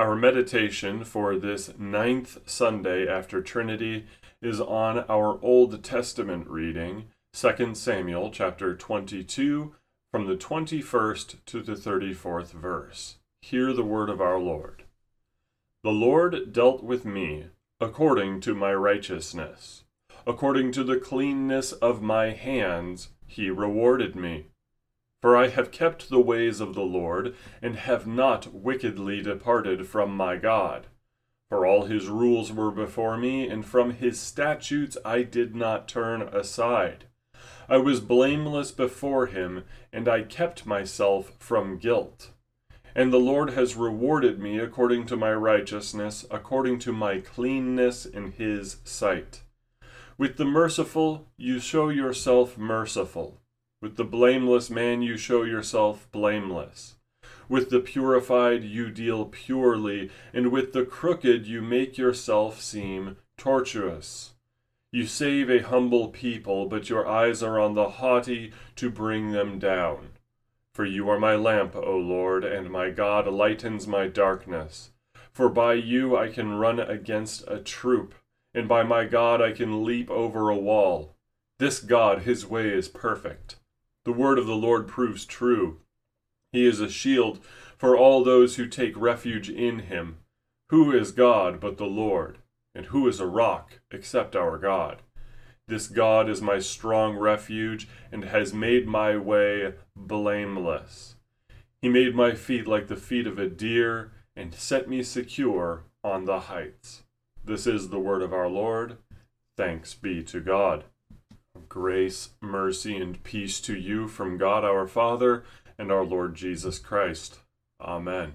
Our meditation for this ninth Sunday after Trinity is on our Old Testament reading, 2 Samuel chapter 22, from the 21st to the 34th verse. Hear the word of our Lord. The Lord dealt with me according to my righteousness. According to the cleanness of my hands, he rewarded me. For I have kept the ways of the Lord, and have not wickedly departed from my God. For all his rules were before me, and from his statutes I did not turn aside. I was blameless before him, and I kept myself from guilt. And the Lord has rewarded me according to my righteousness, according to my cleanness in his sight. With the merciful you show yourself merciful with the blameless man you show yourself blameless. With the purified you deal purely, and with the crooked you make yourself seem tortuous. You save a humble people, but your eyes are on the haughty to bring them down. For you are my lamp, O Lord, and my God lightens my darkness. For by you I can run against a troop, and by my God I can leap over a wall. This God, his way is perfect. The word of the Lord proves true. He is a shield for all those who take refuge in him. Who is God but the Lord? And who is a rock except our God? This God is my strong refuge and has made my way blameless. He made my feet like the feet of a deer and set me secure on the heights. This is the word of our Lord. Thanks be to God. Grace, mercy, and peace to you from God our Father and our Lord Jesus Christ. Amen.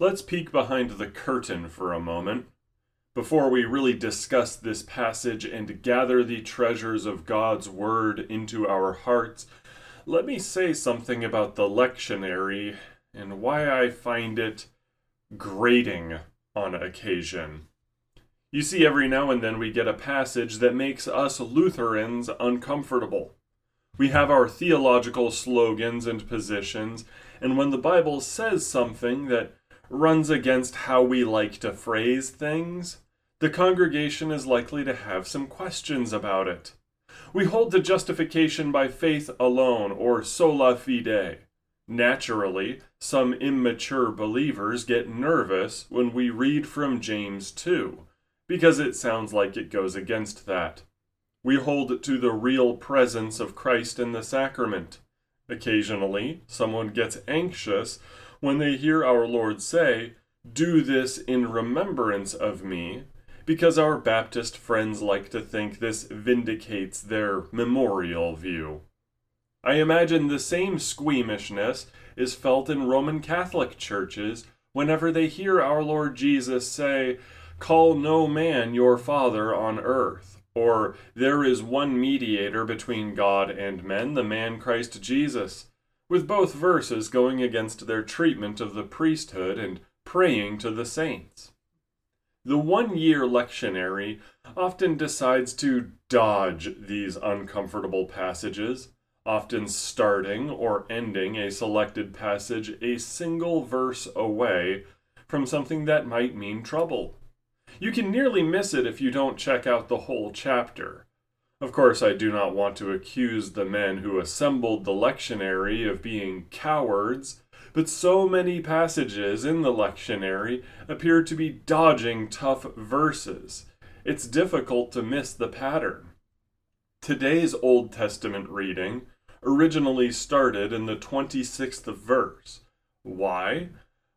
Let's peek behind the curtain for a moment. Before we really discuss this passage and gather the treasures of God's Word into our hearts, let me say something about the lectionary and why I find it grating on occasion. You see, every now and then we get a passage that makes us Lutherans uncomfortable. We have our theological slogans and positions, and when the Bible says something that runs against how we like to phrase things, the congregation is likely to have some questions about it. We hold to justification by faith alone, or sola fide. Naturally, some immature believers get nervous when we read from James 2 because it sounds like it goes against that. We hold to the real presence of Christ in the sacrament. Occasionally, someone gets anxious when they hear our Lord say, Do this in remembrance of me, because our Baptist friends like to think this vindicates their memorial view. I imagine the same squeamishness is felt in Roman Catholic churches whenever they hear our Lord Jesus say, Call no man your father on earth. Or, there is one mediator between God and men, the man Christ Jesus, with both verses going against their treatment of the priesthood and praying to the saints. The one year lectionary often decides to dodge these uncomfortable passages, often starting or ending a selected passage a single verse away from something that might mean trouble. You can nearly miss it if you don't check out the whole chapter. Of course, I do not want to accuse the men who assembled the lectionary of being cowards, but so many passages in the lectionary appear to be dodging tough verses. It's difficult to miss the pattern. Today's Old Testament reading originally started in the 26th verse. Why?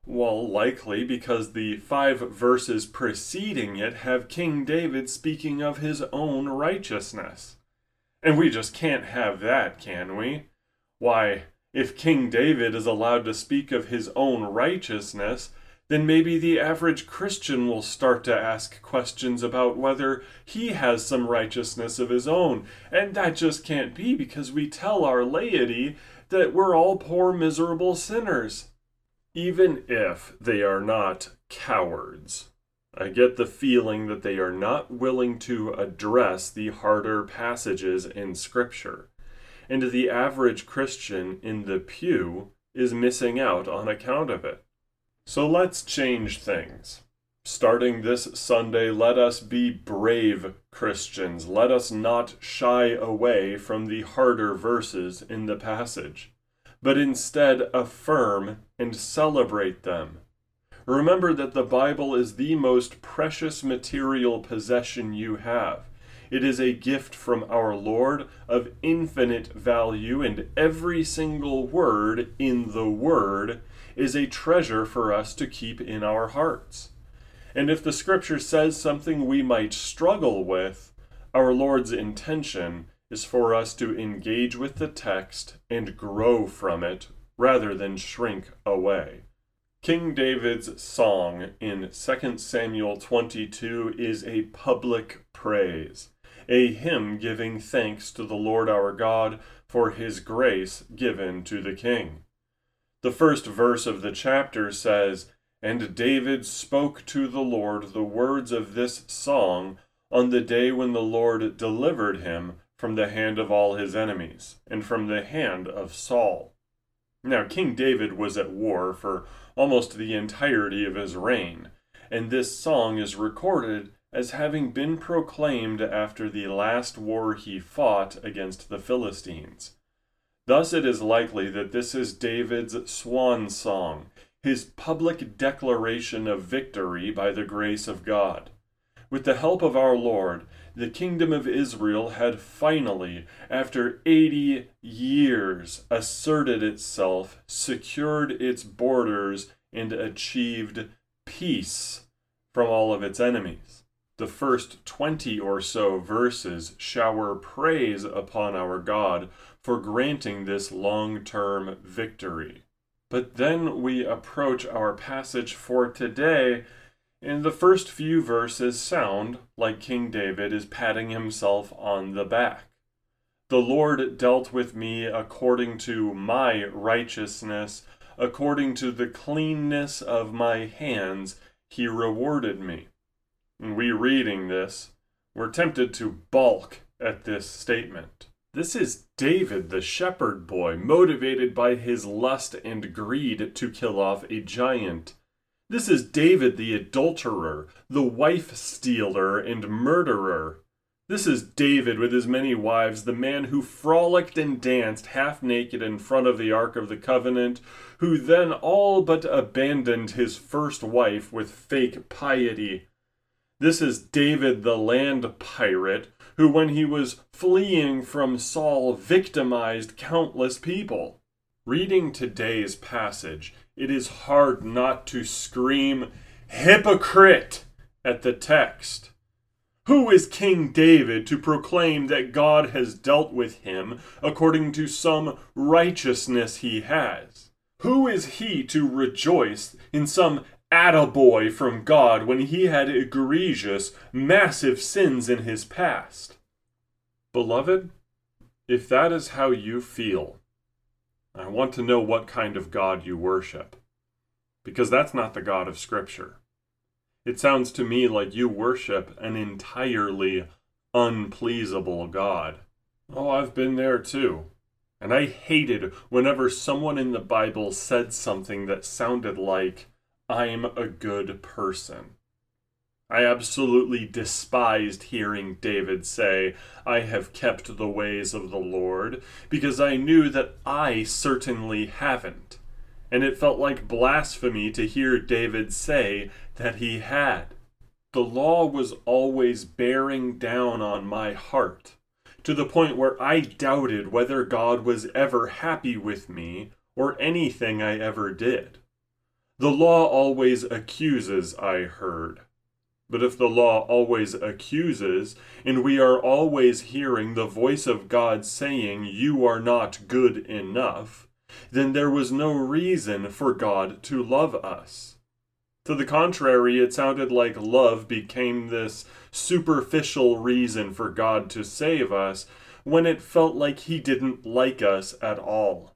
Well, likely because the five verses preceding it have King David speaking of his own righteousness. And we just can't have that, can we? Why, if King David is allowed to speak of his own righteousness, then maybe the average Christian will start to ask questions about whether he has some righteousness of his own. And that just can't be because we tell our laity that we're all poor, miserable sinners even if they are not cowards. I get the feeling that they are not willing to address the harder passages in Scripture, and the average Christian in the pew is missing out on account of it. So let's change things. Starting this Sunday, let us be brave Christians. Let us not shy away from the harder verses in the passage, but instead affirm and celebrate them. Remember that the Bible is the most precious material possession you have. It is a gift from our Lord of infinite value, and every single word in the Word is a treasure for us to keep in our hearts. And if the scripture says something we might struggle with, our Lord's intention is for us to engage with the text and grow from it rather than shrink away. King David's song in 2 Samuel 22 is a public praise, a hymn giving thanks to the Lord our God for his grace given to the king. The first verse of the chapter says, and David spoke to the Lord the words of this song on the day when the Lord delivered him from the hand of all his enemies, and from the hand of Saul. Now, King David was at war for almost the entirety of his reign, and this song is recorded as having been proclaimed after the last war he fought against the Philistines. Thus, it is likely that this is David's swan song, his public declaration of victory by the grace of God. With the help of our Lord, the kingdom of Israel had finally, after 80 years, asserted itself, secured its borders, and achieved peace from all of its enemies. The first 20 or so verses shower praise upon our God for granting this long term victory. But then we approach our passage for today, and the first few verses sound like King David is patting himself on the back. The Lord dealt with me according to my righteousness, according to the cleanness of my hands, he rewarded me. We reading this, we're tempted to balk at this statement. This is David, the shepherd boy, motivated by his lust and greed to kill off a giant. This is David, the adulterer, the wife stealer, and murderer. This is David with his many wives, the man who frolicked and danced half naked in front of the Ark of the Covenant, who then all but abandoned his first wife with fake piety. This is David, the land pirate, who, when he was fleeing from Saul, victimized countless people. Reading today's passage, it is hard not to scream, Hypocrite! at the text. Who is King David to proclaim that God has dealt with him according to some righteousness he has? Who is he to rejoice in some attaboy from God when he had egregious, massive sins in his past. Beloved, if that is how you feel, I want to know what kind of God you worship, because that's not the God of Scripture. It sounds to me like you worship an entirely unpleasable God. Oh, I've been there too. And I hated whenever someone in the Bible said something that sounded like, I'm a good person. I absolutely despised hearing David say, I have kept the ways of the Lord, because I knew that I certainly haven't. And it felt like blasphemy to hear David say that he had. The law was always bearing down on my heart, to the point where I doubted whether God was ever happy with me or anything I ever did. The law always accuses, I heard. But if the law always accuses, and we are always hearing the voice of God saying, You are not good enough, then there was no reason for God to love us. To the contrary, it sounded like love became this superficial reason for God to save us when it felt like He didn't like us at all.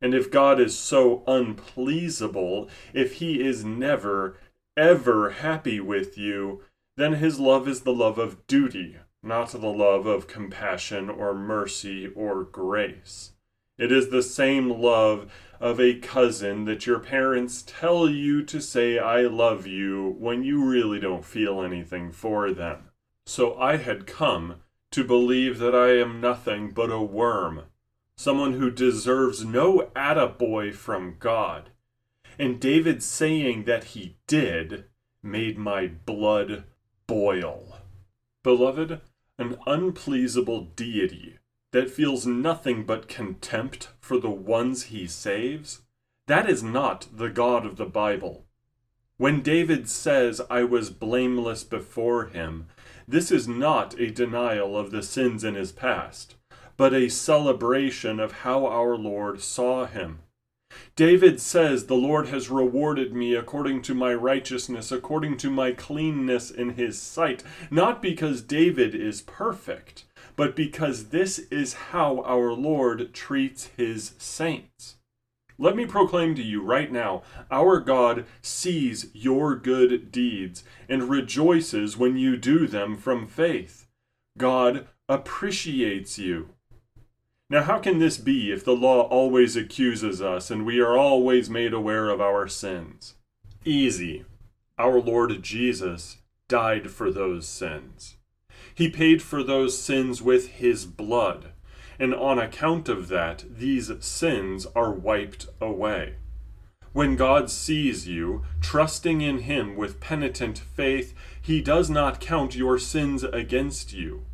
And if God is so unpleasable, if he is never, ever happy with you, then his love is the love of duty, not the love of compassion or mercy or grace. It is the same love of a cousin that your parents tell you to say I love you when you really don't feel anything for them. So I had come to believe that I am nothing but a worm, someone who deserves no attaboy from God. And David saying that he did made my blood boil. Beloved, an unpleasable deity that feels nothing but contempt for the ones he saves, that is not the God of the Bible. When David says, I was blameless before him, this is not a denial of the sins in his past, but a celebration of how our Lord saw him. David says, The Lord has rewarded me according to my righteousness, according to my cleanness in his sight, not because David is perfect but because this is how our Lord treats his saints. Let me proclaim to you right now our God sees your good deeds and rejoices when you do them from faith. God appreciates you. Now, how can this be if the law always accuses us and we are always made aware of our sins? Easy. Our Lord Jesus died for those sins. He paid for those sins with his blood, and on account of that, these sins are wiped away. When God sees you, trusting in Him with penitent faith, He does not count your sins against you.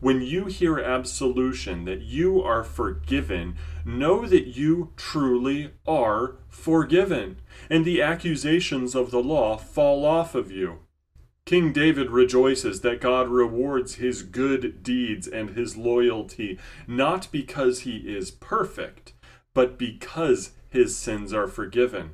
When you hear absolution that you are forgiven, know that you truly are forgiven, and the accusations of the law fall off of you. King David rejoices that God rewards his good deeds and his loyalty, not because he is perfect, but because his sins are forgiven.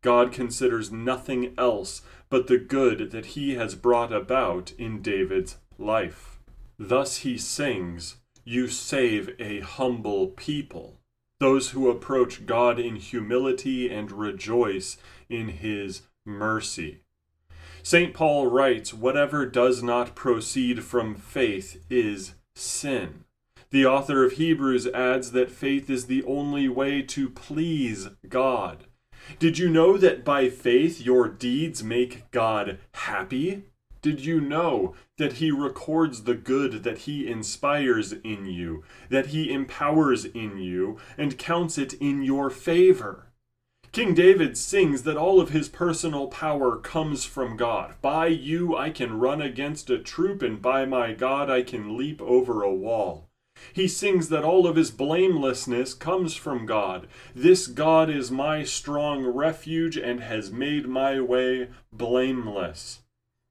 God considers nothing else but the good that he has brought about in David's life. Thus he sings, You save a humble people, those who approach God in humility and rejoice in his mercy. St. Paul writes, Whatever does not proceed from faith is sin. The author of Hebrews adds that faith is the only way to please God. Did you know that by faith your deeds make God happy? Did you know that He records the good that He inspires in you, that He empowers in you, and counts it in your favor? King David sings that all of his personal power comes from God. By you I can run against a troop, and by my God I can leap over a wall. He sings that all of his blamelessness comes from God. This God is my strong refuge and has made my way blameless.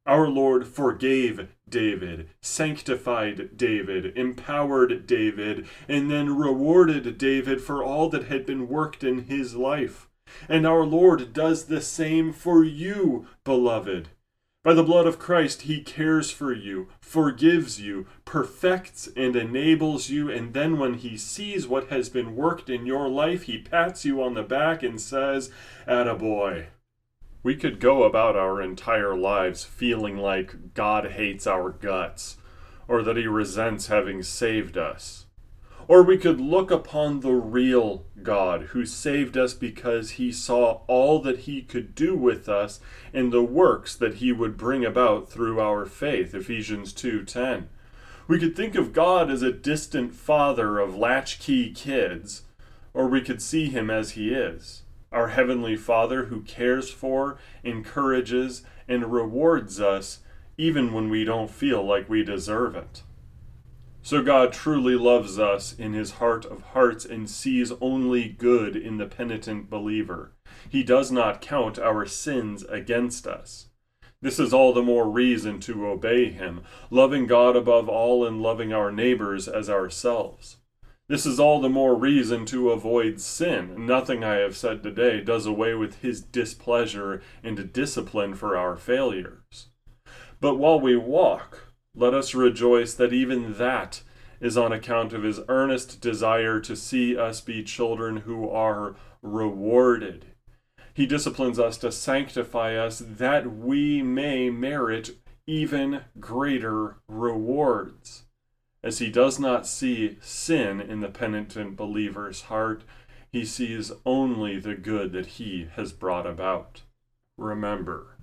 Our Lord forgave David, sanctified David, empowered David, and then rewarded David for all that had been worked in his life. And our Lord does the same for you, beloved. By the blood of Christ, He cares for you, forgives you, perfects and enables you, and then when He sees what has been worked in your life, He pats you on the back and says, Attaboy. We could go about our entire lives feeling like God hates our guts, or that He resents having saved us. Or we could look upon the real God who saved us because he saw all that he could do with us and the works that he would bring about through our faith. Ephesians 2:10. We could think of God as a distant father of latchkey kids, or we could see him as he is, our heavenly Father who cares for, encourages, and rewards us even when we don't feel like we deserve it. So God truly loves us in his heart of hearts and sees only good in the penitent believer. He does not count our sins against us. This is all the more reason to obey him, loving God above all and loving our neighbors as ourselves. This is all the more reason to avoid sin. Nothing I have said today does away with his displeasure and discipline for our failures. But while we walk, let us rejoice that even that is on account of his earnest desire to see us be children who are rewarded. He disciplines us to sanctify us that we may merit even greater rewards. As he does not see sin in the penitent believer's heart, He sees only the good that He has brought about. Remember,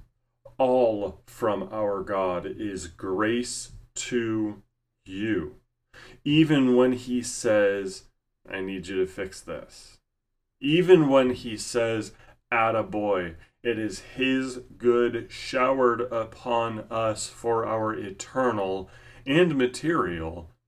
all from our God is grace to you. Even when He says, I need you to fix this. Even when He says, Attaboy, it is His good showered upon us for our eternal and material